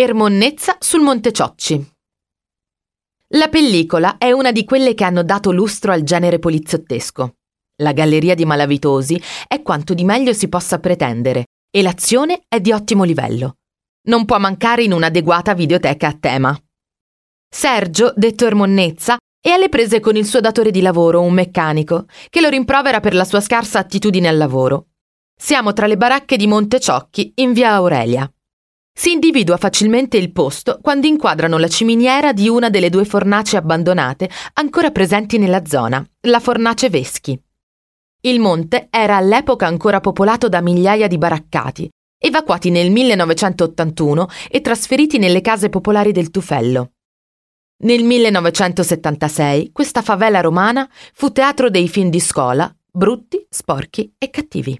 Ermonnezza sul Monte Ciocci. La pellicola è una di quelle che hanno dato lustro al genere poliziottesco. La galleria di malavitosi è quanto di meglio si possa pretendere e l'azione è di ottimo livello. Non può mancare in un'adeguata videoteca a tema. Sergio, detto Ermonnezza, è alle prese con il suo datore di lavoro, un meccanico, che lo rimprovera per la sua scarsa attitudine al lavoro. Siamo tra le baracche di Monte Ciocchi, in via Aurelia. Si individua facilmente il posto quando inquadrano la ciminiera di una delle due fornaci abbandonate ancora presenti nella zona, la fornace Veschi. Il monte era all'epoca ancora popolato da migliaia di baraccati, evacuati nel 1981 e trasferiti nelle case popolari del Tufello. Nel 1976 questa favela romana fu teatro dei film di scuola, brutti, sporchi e cattivi.